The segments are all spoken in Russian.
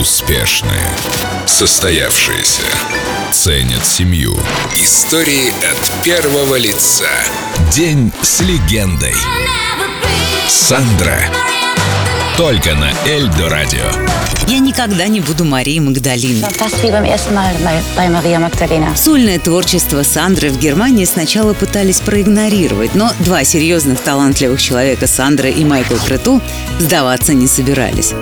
Успешные. Состоявшиеся. Ценят семью. Истории от первого лица. День с легендой. Сандра. Только на Эльдо Радио. Я никогда не буду Марией Магдалиной. Сольное творчество Сандры в Германии сначала пытались проигнорировать, но два серьезных талантливых человека, Сандра и Майкл Крету, сдаваться не собирались.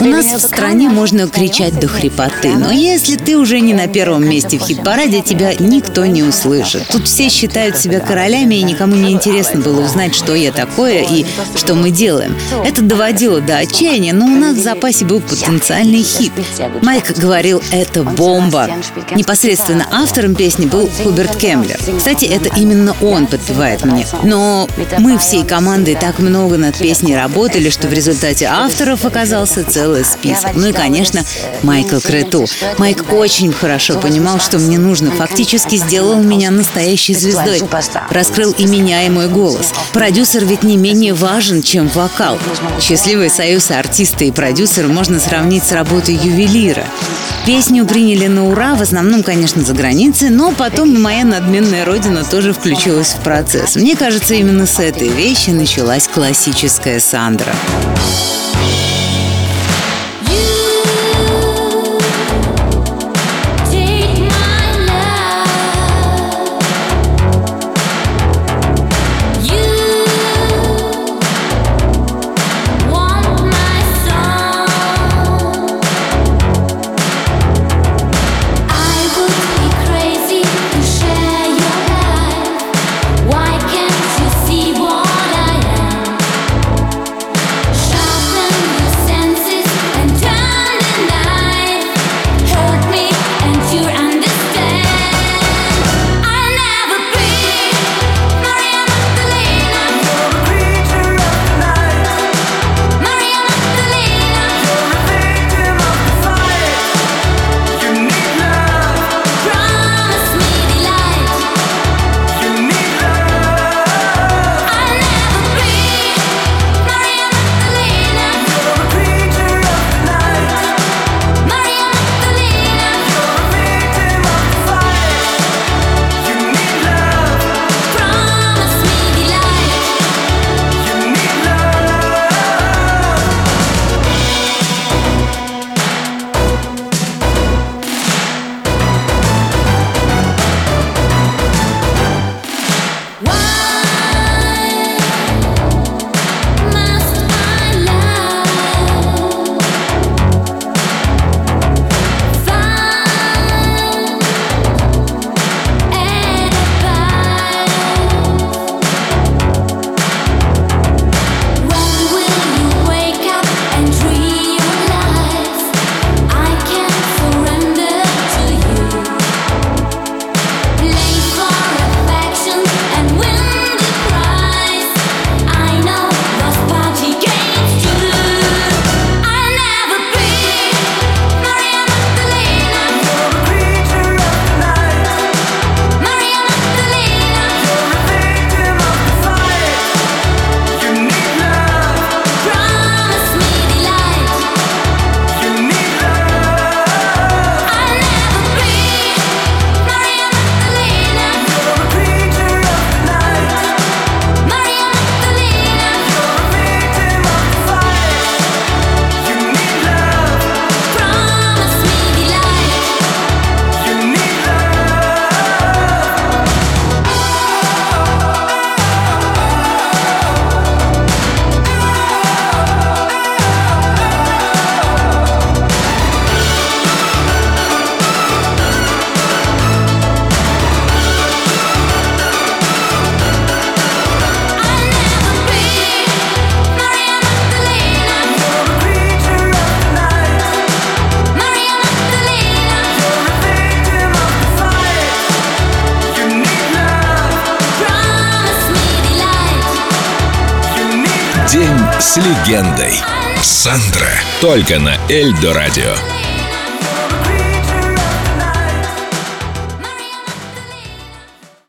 У нас в стране можно кричать до хрипоты, но если ты уже не на первом месте в хит-параде, тебя никто не услышит. Тут все считают себя королями, и никому не интересно было узнать, что я такое и что мы делаем. Это доводило до отчаяния, но у нас в запасе был потенциальный хит. Майк говорил, это бомба. Непосредственно автором песни был Хуберт Кемблер. Кстати, это именно он подпевает мне. Но мы всей командой так много над песней работали, что в результате авторов оказался целый список. Ну и, конечно, Майкл Крету. Майк очень хорошо понимал, что мне нужно. Фактически сделал меня настоящей звездой. Раскрыл и меня, и мой голос. Продюсер ведь не менее важен, чем вокал. Счастливый союз артиста и продюсера можно сравнить с работой ювелира. Песню приняли на ура, в основном, конечно, за границей, но потом и моя надменная родина тоже включилась в процесс. Мне кажется, именно с этой вещи началась классическая Сандра. День с легендой. Сандра. Только на Эльдо Радио.